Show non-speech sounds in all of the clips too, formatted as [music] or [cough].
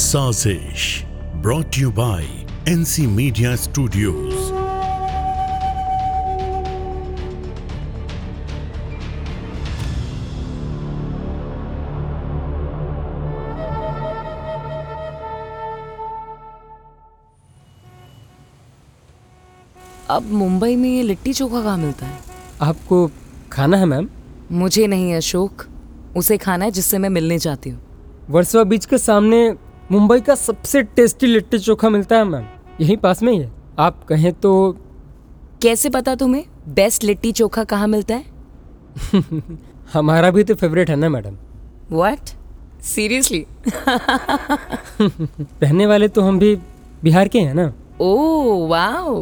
साजिश brought you by NC media studios अब मुंबई में ये लिट्टी चोखा कहाँ मिलता है आपको खाना है मैम मुझे नहीं अशोक उसे खाना है जिससे मैं मिलने जाती हूँ वर्सवा बीच के सामने मुंबई का सबसे टेस्टी लिट्टी चोखा मिलता है मैम यही पास में ही है आप कहें तो कैसे पता तुम्हें बेस्ट लिट्टी चोखा कहाँ मिलता है [laughs] हमारा भी तो फेवरेट है ना मैडम व्हाट सीरियसली [laughs] रहने वाले तो हम भी बिहार के हैं ना ओ wow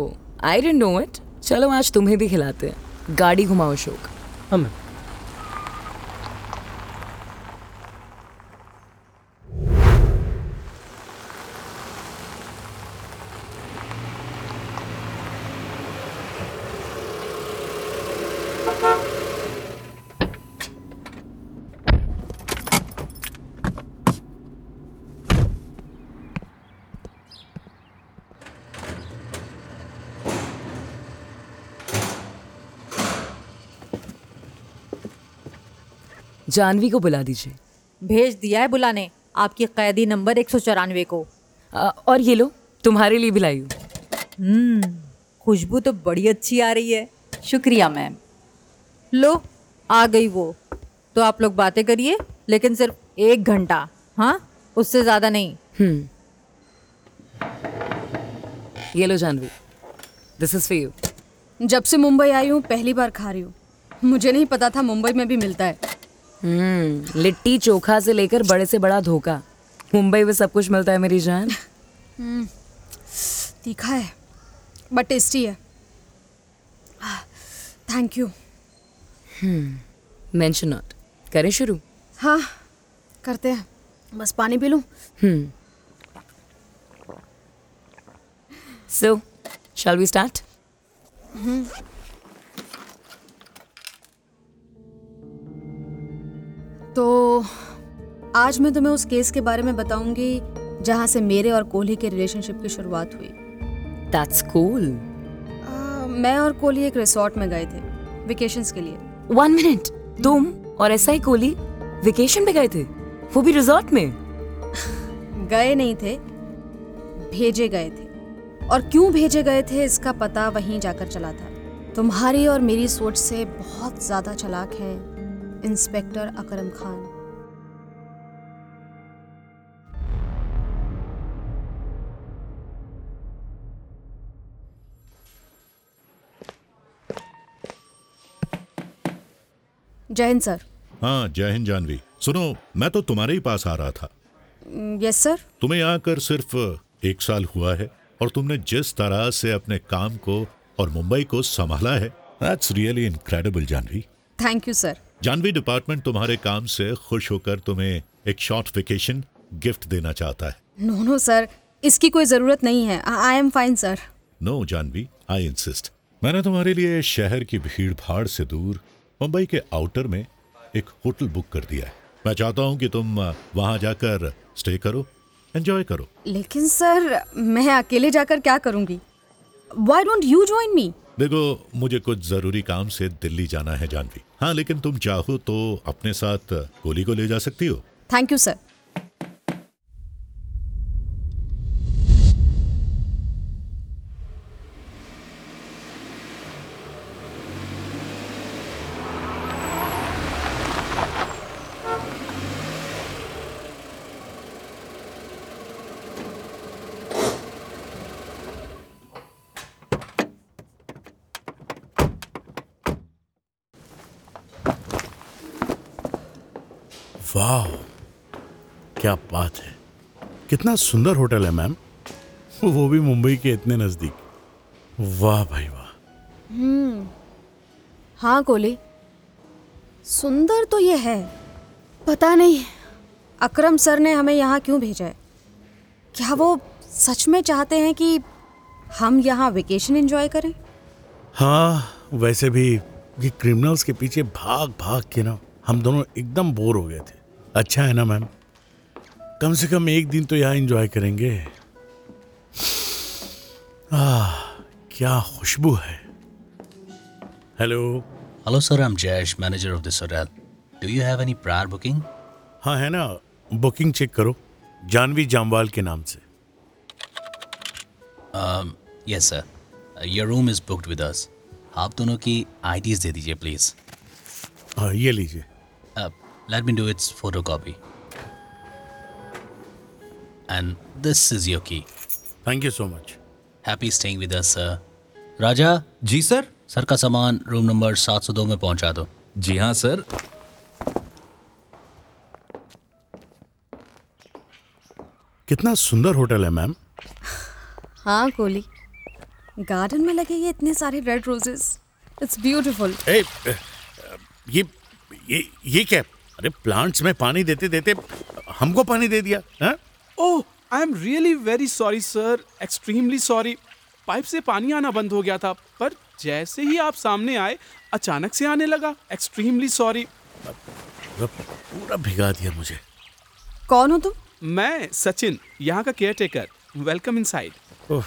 I didn't know it चलो आज तुम्हें भी खिलाते हैं गाड़ी घुमाओ शोक हाँ मैम जानवी को बुला दीजिए भेज दिया है बुलाने आपकी कैदी नंबर एक सौ चौरानवे को आ, और ये लो तुम्हारे लिए भी लाई हूँ हम्म, खुशबू तो बड़ी अच्छी आ रही है शुक्रिया मैम लो आ गई वो तो आप लोग बातें करिए लेकिन सिर्फ एक घंटा हाँ उससे ज़्यादा नहीं हम्म। ये लो Janhvi this is for you जब से मुंबई आई हूँ पहली बार खा रही हूँ मुझे नहीं पता था मुंबई में भी मिलता है हम्म लिट्टी चोखा से लेकर बड़े से बड़ा धोखा मुंबई में सब कुछ मिलता है मेरी जान हम्म, तीखा है बट टेस्टी है थैंक यू मेंशन नॉट करें शुरू हाँ करते हैं बस पानी पी लूँ सो शैल वी स्टार्ट तो आज मैं तुम्हें उस केस के बारे में बताऊंगी जहां से मेरे और कोहली के रिलेशनशिप की शुरुआत हुई दैट्स कूल मैं और कोहली एक रिसोर्ट में गए थे वेकेशंस के लिए वन मिनट तुम और ऐसा ही कोहली वेकेशन पे गए थे वो भी रिजॉर्ट में [laughs] गए नहीं थे भेजे गए थे और क्यों भेजे गए थे इसका पता वहीं जाकर चला था तुम्हारी और मेरी सोच से बहुत ज्यादा चलाक हैं इंस्पेक्टर अकरम खान जय सर हाँ जय जानवी सुनो मैं तो तुम्हारे ही पास आ रहा था यस सर तुम्हें आकर सिर्फ एक साल हुआ है और तुमने जिस तरह से अपने काम को और मुंबई को संभाला है that's really incredible Janhvi thank you sir Janhvi department तुम्हारे काम से खुश होकर तुम्हें एक शॉर्ट वेकेशन गिफ्ट देना चाहता है नो नो सर इसकी कोई जरूरत नहीं है I am fine sir no Janhvi I insist मैंने तुम्हारे लिए शहर की भीड़ भाड़ से दूर मुंबई के आउटर में एक होटल बुक कर दिया है मैं चाहता हूँ कि तुम वहाँ जाकर स्टे करो एंजॉय करो लेकिन सर मैं अकेले जाकर क्या करूँगी why don't you join me देखो मुझे कुछ जरूरी काम से दिल्ली जाना है जानवी हाँ लेकिन तुम चाहो तो अपने साथ गोली को ले जा सकती हो थैंक यू सर वाह क्या बात है कितना सुंदर होटल है मैम वो भी मुंबई के इतने नज़दीक वाह भाई वाह हम्म हाँ कोली सुंदर तो ये है पता नहीं अकरम सर ने हमें यहाँ क्यों भेजा है क्या वो सच में चाहते हैं कि हम यहाँ वेकेशन एंजॉय करें हाँ वैसे भी ये क्रिमिनल्स के पीछे भाग भाग के ना हम दोनों एकदम बोर हो गए थे अच्छा है ना मैम कम से कम एक दिन तो यहाँ एंजॉय करेंगे आ, क्या खुशबू है hello hello sir I am Jayesh manager of this hotel do you have any prior booking हाँ है ना बुकिंग चेक करो जानवी जामवाल के नाम से yes sir your room is booked with us आप दोनों की आईडीज दे दीजिए प्लीज़ हाँ ये लीजिए let me do its photocopy. And this is your key. Thank you so much. Happy staying with us, sir. Raja? Ji, sir? Sir ka saman room number 702 mein pahuncha do. Ji haan, sir. कितना सुंदर hotel है ma'am हाँ Kohli garden में लगे ये इतने सारे red roses it's beautiful ये ये ये क्या अरे प्लांट्स में पानी देते देते हमको पानी दे दिया हा? ओह I am really very sorry sir extremely sorry pipe से पानी आना बंद हो गया था पर जैसे ही आप सामने आए अचानक से आने लगा एक्सट्रीमली सॉरी पूरा भिगा दिया मुझे कौन हो तुम मैं सचिन यहाँ का caretaker welcome inside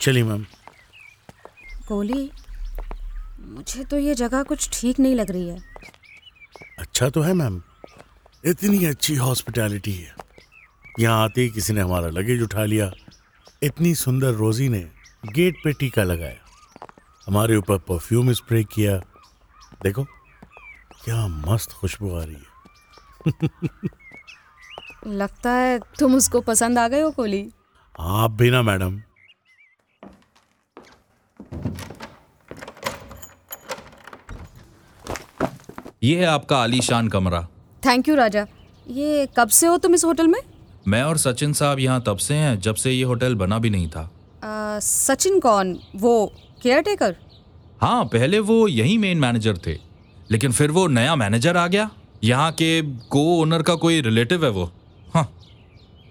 चलिए मैम गोली मुझे तो ये जगह कुछ ठीक नहीं लग रही है अच्छा तो है मैम इतनी अच्छी हॉस्पिटैलिटी है यहाँ आते ही किसी ने हमारा लगेज उठा लिया इतनी सुंदर रोजी ने गेट पे टीका लगाया हमारे ऊपर परफ्यूम स्प्रे किया देखो क्या मस्त खुशबू आ रही है [laughs] लगता है तुम उसको पसंद आ गए हो कोली आप भी ना मैडम ये है आपका आलीशान कमरा थैंक यू राजा ये कब से हो तुम इस होटल में मैं और सचिन साहब यहाँ तब से हैं जब से ये होटल बना भी नहीं था आ, सचिन कौन वो केयर टेकर हाँ पहले वो यही मेन मैनेजर थे लेकिन फिर वो नया मैनेजर आ गया यहाँ के को ओनर का कोई रिलेटिव है वो हाँ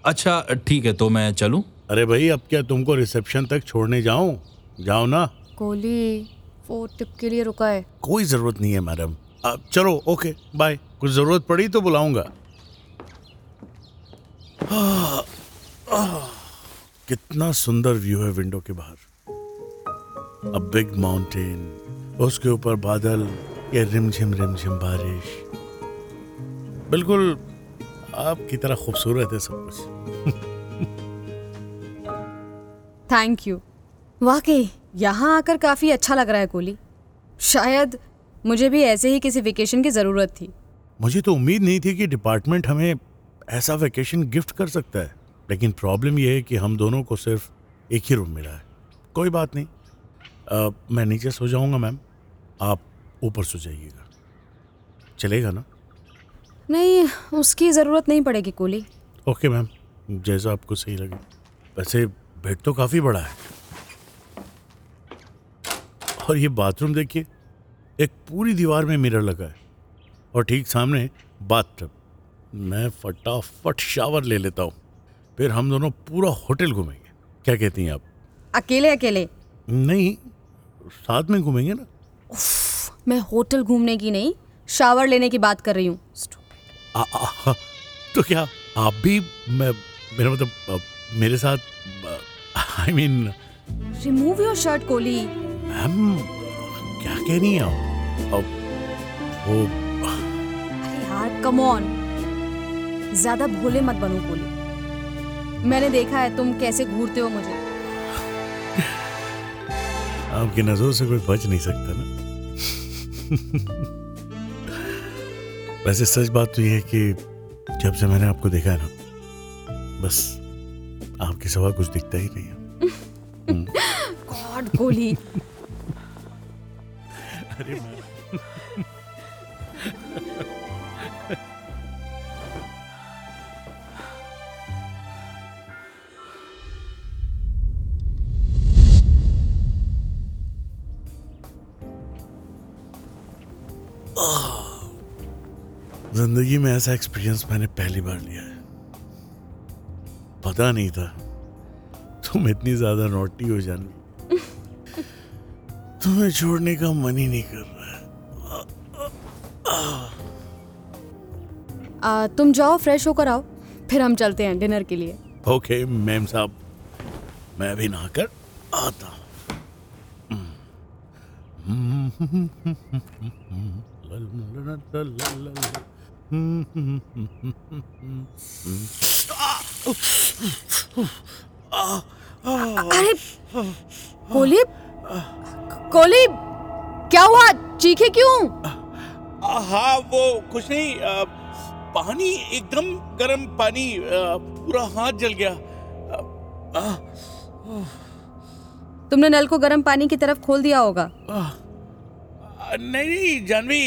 अच्छा ठीक है तो मैं चलूँ अरे भाई अब क्या तुमको रिसेप्शन तक छोड़ने जाऊँ जाओ ना कोहली वो टिप के लिए रुका है कोई जरूरत नहीं है मैडम अब चलो ओके बाय कुछ जरूरत पड़ी तो बुलाऊंगा कितना सुंदर व्यू है विंडो के बाहर अ बिग माउंटेन उसके ऊपर बादल ये रिमझिम रिमझिम बारिश बिल्कुल आपकी तरह खूबसूरत है सब कुछ थैंक [laughs] यू वाकई यहाँ आकर काफ़ी अच्छा लग रहा है कोहली शायद मुझे भी ऐसे ही किसी वेकेशन की ज़रूरत थी मुझे तो उम्मीद नहीं थी कि डिपार्टमेंट हमें ऐसा वेकेशन गिफ्ट कर सकता है लेकिन प्रॉब्लम यह है कि हम दोनों को सिर्फ एक ही रूम मिला है कोई बात नहीं आ, मैं नीचे सो जाऊँगा मैम आप ऊपर सो जाइएगा चलेगा ना नहीं उसकी ज़रूरत नहीं पड़ेगी कोहली ओके मैम जैसा आपको सही लगे वैसे बेड तो काफ़ी बड़ा है और ये बाथरूम देखिए एक पूरी दीवार में मिरर लगा है और ठीक सामने बाथटब मैं फटाफट शावर ले लेता हूँ फिर हम दोनों पूरा होटल घूमेंगे क्या कहती हैं आप अकेले अकेले नहीं साथ में घूमेंगे ना उफ, मैं होटल घूमने की नहीं शावर लेने की बात कर रही हूँ हाँ, तो क्या आप भी मैं मेरा मतलब मेरे साथ I mean remove your shirt Koli ma'am क्या कह रही हैं आप वो अरे यार कम ऑन ज्यादा भोले मत बनो कोली मैंने देखा है तुम कैसे घूरते हो मुझे आपकी नजरों से कोई बच नहीं सकता ना वैसे सच बात तो यह है कि जब से मैंने आपको देखा है ना बस आपके सवा कुछ दिखता ही नहीं है [laughs] गॉड कोली अरे जिंदगी में ऐसा एक्सपीरियंस मैंने पहली बार लिया है पता नहीं था तुम इतनी ज्यादा नोटी हो जानी तुम्हें छोड़ने का मन ही नहीं कर रहा है आ, तुम जाओ फ्रेश होकर आओ फिर हम चलते हैं डिनर के लिए ओके मैम साहब मैं भी नहाकर आता हूँ अरे कोली क्या हुआ चीखे क्यों हाँ वो कुछ नहीं पानी एकदम गर्म पानी पूरा हाथ जल गया तुमने नल को गर्म पानी की तरफ खोल दिया होगा नहीं नहीं जानवी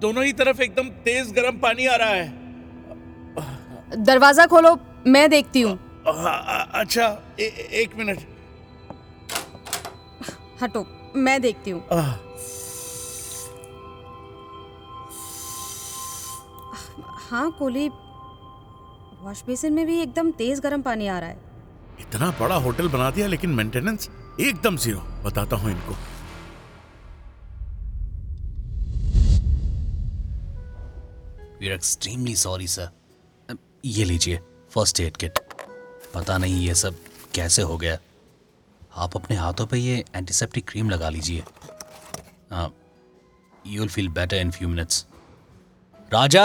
दोनों ही तरफ एकदम तेज गर्म पानी आ रहा है दरवाजा खोलो मैं देखती हूँ अच्छा ए, एक मिनट हटो मैं देखती हूँ हाँ कोली वॉश बेसिन में भी एकदम तेज गर्म पानी आ रहा है इतना बड़ा होटल बना दिया लेकिन मेंटेनेंस एकदम जीरो बताता हूँ इनको we are extremely sorry sir ये लीजिए फर्स्ट एड किट पता नहीं ये सब कैसे हो गया आप अपने हाथों पे ये एंटीसेप्टिक क्रीम लगा लीजिए you will feel better in few minutes Raja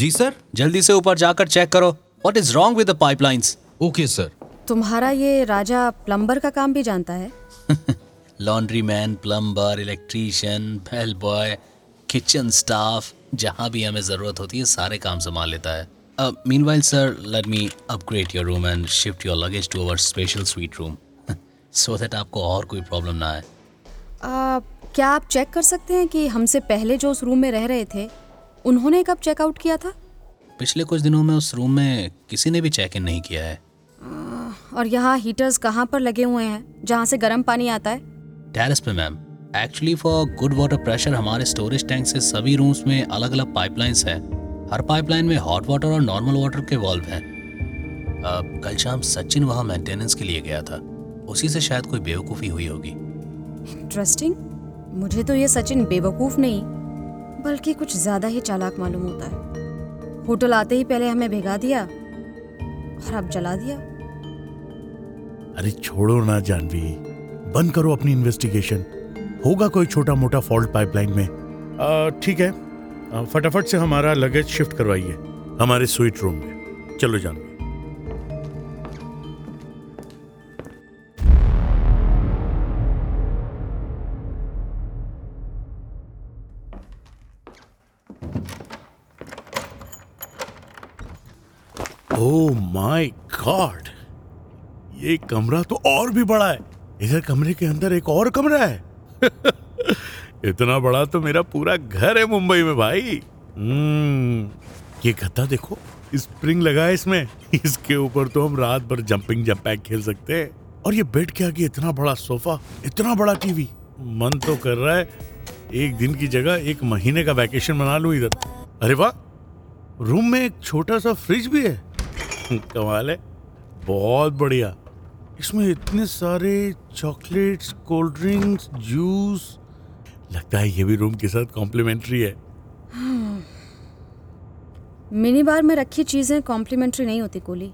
ji sir जल्दी से ऊपर जाकर चेक करो what is wrong with the pipelines okay sir तुम्हारा ये राजा प्लम्बर का काम भी जानता है laundry man plumber electrician bell boy kitchen staff जहाँ भी हमें ज़रूरत होती है सारे काम संभाल लेता है meanwhile sir let me upgrade your room and shift your luggage to our special suite room so so that आपको और कोई प्रॉब्लम ना आए आ, क्या आप चेक कर सकते हैं कि हमसे पहले जो उस रूम में रह रहे थे उन्होंने कब चेकआउट किया था पिछले कुछ दिनों में उस रूम में किसी ने भी चेक इन नहीं किया है और यहाँ हीटर्स कहाँ पर लगे हुए हैं जहाँ से गर्म पानी आता है टेरेस पे ma'am actually for good water pressure हमारे स्टोरेज टैंक से सभी रूम्स में अलग अलग पाइपलाइंस हैं हर पाइपलाइन में हॉट वाटर और नॉर्मल वाटर के वॉल्व हैं कल शाम सचिन वहाँ मेंटेनेंस के लिए गया था उसी से शायद कोई बेवकूफ़ी हुई होगी इंटरेस्टिंग मुझे तो ये सचिन बेवकूफ़ नहीं बल्कि कुछ ज़्यादा ही चालाक मालूम होता है होटल आते ही पहले हमें भेगा दिया और अब जला दिया अरे छोड़ो ना जानवी बंद करो अपनी इन्वेस्टिगेशन होगा कोई छोटा मोटा फॉल्ट पाइपलाइन में ठीक है फटाफट से हमारा लगेज शिफ्ट करवाइए हमारे स्वीट रूम में चलो जानवी ओह माय गॉड ये कमरा तो और भी बड़ा है इधर कमरे के अंदर एक और कमरा है [laughs] इतना बड़ा तो मेरा पूरा घर है मुंबई में भाई हम्म, ये गद्दा देखो स्प्रिंग लगा है इसमें [laughs] इसके ऊपर तो हम रात भर जंपिंग जंपैक खेल सकते हैं और ये बेड के आगे इतना बड़ा सोफा इतना बड़ा टीवी मन तो कर रहा है एक दिन की जगह एक महीने का वैकेशन बना लू इधर अरे वाह रूम में एक छोटा सा फ्रिज भी है कमाल है बहुत बढ़िया इसमें इतने सारे चॉकलेट्स कोल्ड ड्रिंक्स जूस लगता है ये भी रूम के साथ कॉम्प्लीमेंट्री है हम्म। मिनी बार में रखी चीज़ें कॉम्प्लीमेंट्री नहीं होती कोली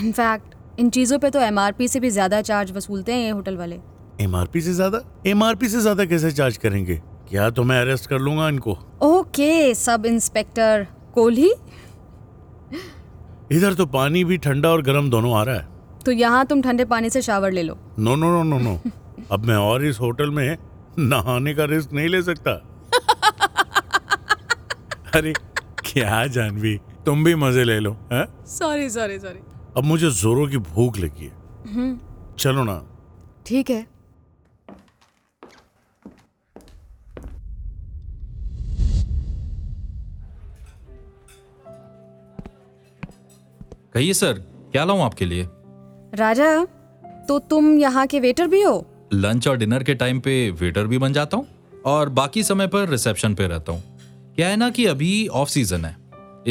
इनफैक्ट इन चीज़ों पे तो एमआरपी से भी ज़्यादा चार्ज वसूलते हैं ये होटल वाले एमआरपी से ज़्यादा एमआरपी से ज़्यादा कैसे चार्ज करेंगे क्या तो मैं अरेस्ट कर लूंगा इनको ओके सब इंस्पेक्टर कोली इधर तो पानी भी ठंडा और गर्म दोनों आ रहा है तो यहाँ तुम ठंडे पानी से शावर ले लो no no no no no अब मैं और इस होटल में नहाने का रिस्क नहीं ले सकता [laughs] अरे क्या जानवी तुम भी मजे ले लो सॉरी सॉरी सॉरी अब मुझे जोरों की भूख लगी है हम्म। चलो ना ठीक है कहिए सर क्या लाऊं आपके लिए राजा तो तुम यहाँ के वेटर भी हो लंच और डिनर के टाइम पे वेटर भी बन जाता हूँ और बाकी समय पर रिसेप्शन पे रहता हूँ क्या है ना कि अभी ऑफ सीजन है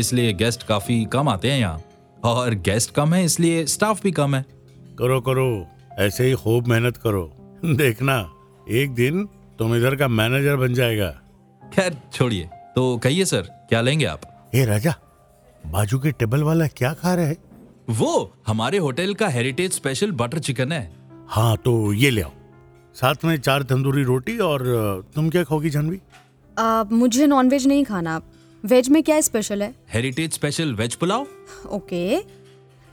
इसलिए गेस्ट काफी कम आते हैं यहाँ और गेस्ट कम है इसलिए स्टाफ भी कम है करो करो ऐसे ही खूब मेहनत करो [laughs] देखना एक दिन तुम इधर का मैनेजर बन जाएगा खैर छोड़िए तो कहिए सर क्या लेंगे आप ए राजा बाजू के टेबल वाला क्या खा रहा है वो हमारे होटल का हेरिटेज स्पेशल बटर चिकन है हाँ तो ये ले आओ साथ में चार तंदूरी रोटी और तुम क्या खाओगी जानवी मुझे नॉन वेज नहीं खाना वेज में क्या स्पेशल है heritage special veg pulao okay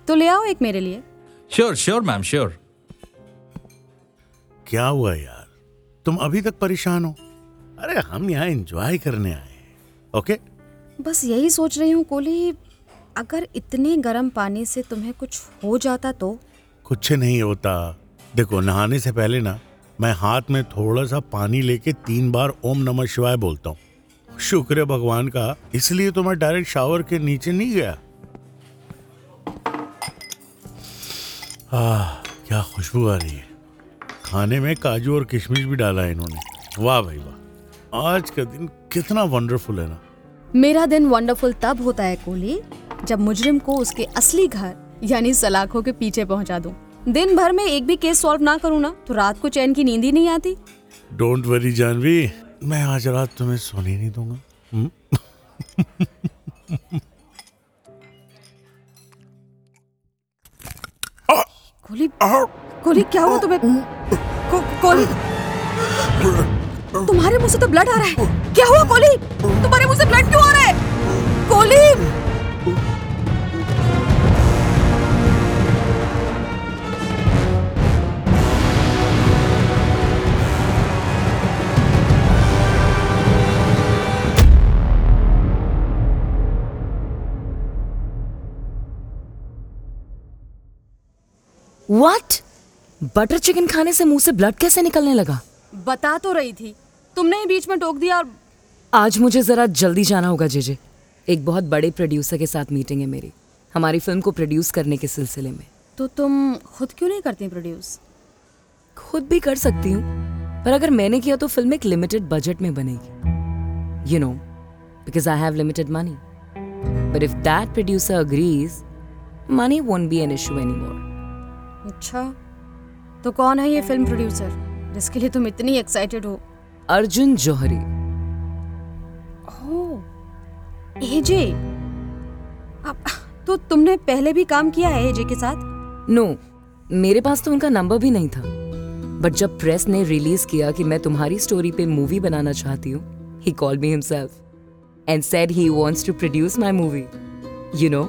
तो ले आओ एक मेरे लिए श्योर श्योर मैम श्योर क्या हुआ यार तुम अभी तक परेशान हो अरे हम यहाँ एंजॉय करने आए ओके okay? बस यही सोच रही हूँ कोहली अगर इतने गर्म पानी से तुम्हें कुछ हो जाता तो कुछ नहीं होता देखो नहाने से पहले ना मैं हाथ में थोड़ा सा पानी लेके तीन बार ओम नमः शिवाय बोलता हूँ शुक्र भगवान का इसलिए तो मैं डायरेक्ट शावर के नीचे नहीं गया आ, क्या खुशबू आ रही है खाने में काजू और किशमिश भी डाला है इन्होंने वाह भाई वाह आज का दिन कितना वंडरफुल है ना मेरा दिन वंडरफुल तब होता है कोहली जब मुजरिम को उसके असली घर यानी सलाखों के पीछे पहुंचा दूं। दिन भर में एक भी केस सॉल्व ना करूं ना तो रात को चैन की नींद ही नहीं आती डोंट वरी जानवी मैं आज रात तुम्हें सोने नहीं दूंगा हम्म? कोहली कोहली क्या हुआ तुम्हें कोहली हम्म? तुम्हारे मुंह से तो ब्लड आ रहा है क्या हुआ कोली तुम्हारे मुंह से ब्लड क्यों आ रहा है कोली What? बटर चिकन खाने से मुंह से ब्लड कैसे निकलने लगा बता तो रही थी तुमने ही बीच में टोक दिया और आज मुझे ज़रा जल्दी जाना होगा जेजे एक बहुत बड़े प्रोड्यूसर के साथ मीटिंग है मेरी हमारी फिल्म को प्रोड्यूस करने के सिलसिले में तो तुम खुद क्यों नहीं करती प्रोड्यूस खुद भी कर सकती हूँ पर अगर मैंने किया तो फिल्म एक लिमिटेड बजट में बनेगी you know because I have limited money but if that producer agrees money won't be an issue any more अच्छा तो कौन है ये फिल्म प्रोड्यूसर जिसके लिए तुम इतनी एक्साइटेड हो अर्जुन जौहरी ओह एजे आप तो तुमने पहले भी काम किया है एजे के साथ नो no, मेरे पास तो उनका नंबर भी नहीं था बट जब प्रेस ने रिलीज किया कि मैं तुम्हारी स्टोरी पे मूवी बनाना चाहती हूँ he call me himself and said he wants to produce my movie you know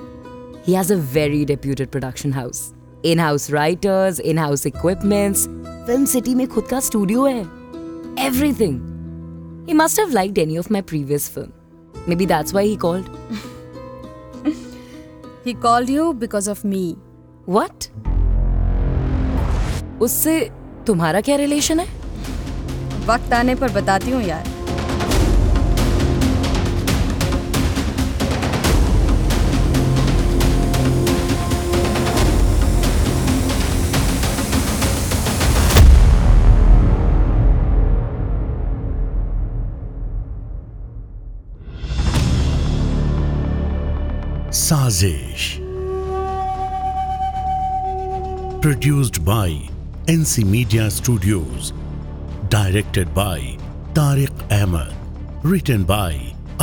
he has a very reputed production house in house writers in house equipments Film City में खुद का studio है everything. He must have liked any of my previous film. Maybe that's why he called. he called you because of me. What? उससे तुम्हारा क्या relation है वक्त आने पर बताती हूँ यार Azesh. Produced by NC Media Studios. Directed by Tariq Ahmed. Written by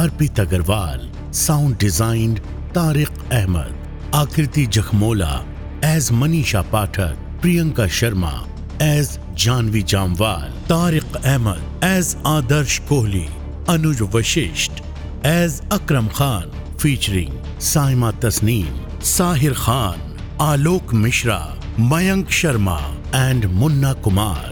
Arpit Agarwal. Sound designed Tariq Ahmed. Akriti Jakhmola as Manisha Pathak. Priyanka Sharma as Janvi Jamwal. Tariq Ahmed as Adarsh Kohli. Anuj Vashisht as Akram Khan, featuring Saima Tasneem Sahir Khan Alok Mishra Mayank Sharma and Munna Kumar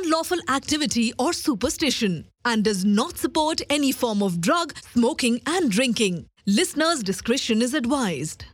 unlawful activity, or superstition, and does not support any form of drug, smoking, and drinking. Listeners' discretion is advised.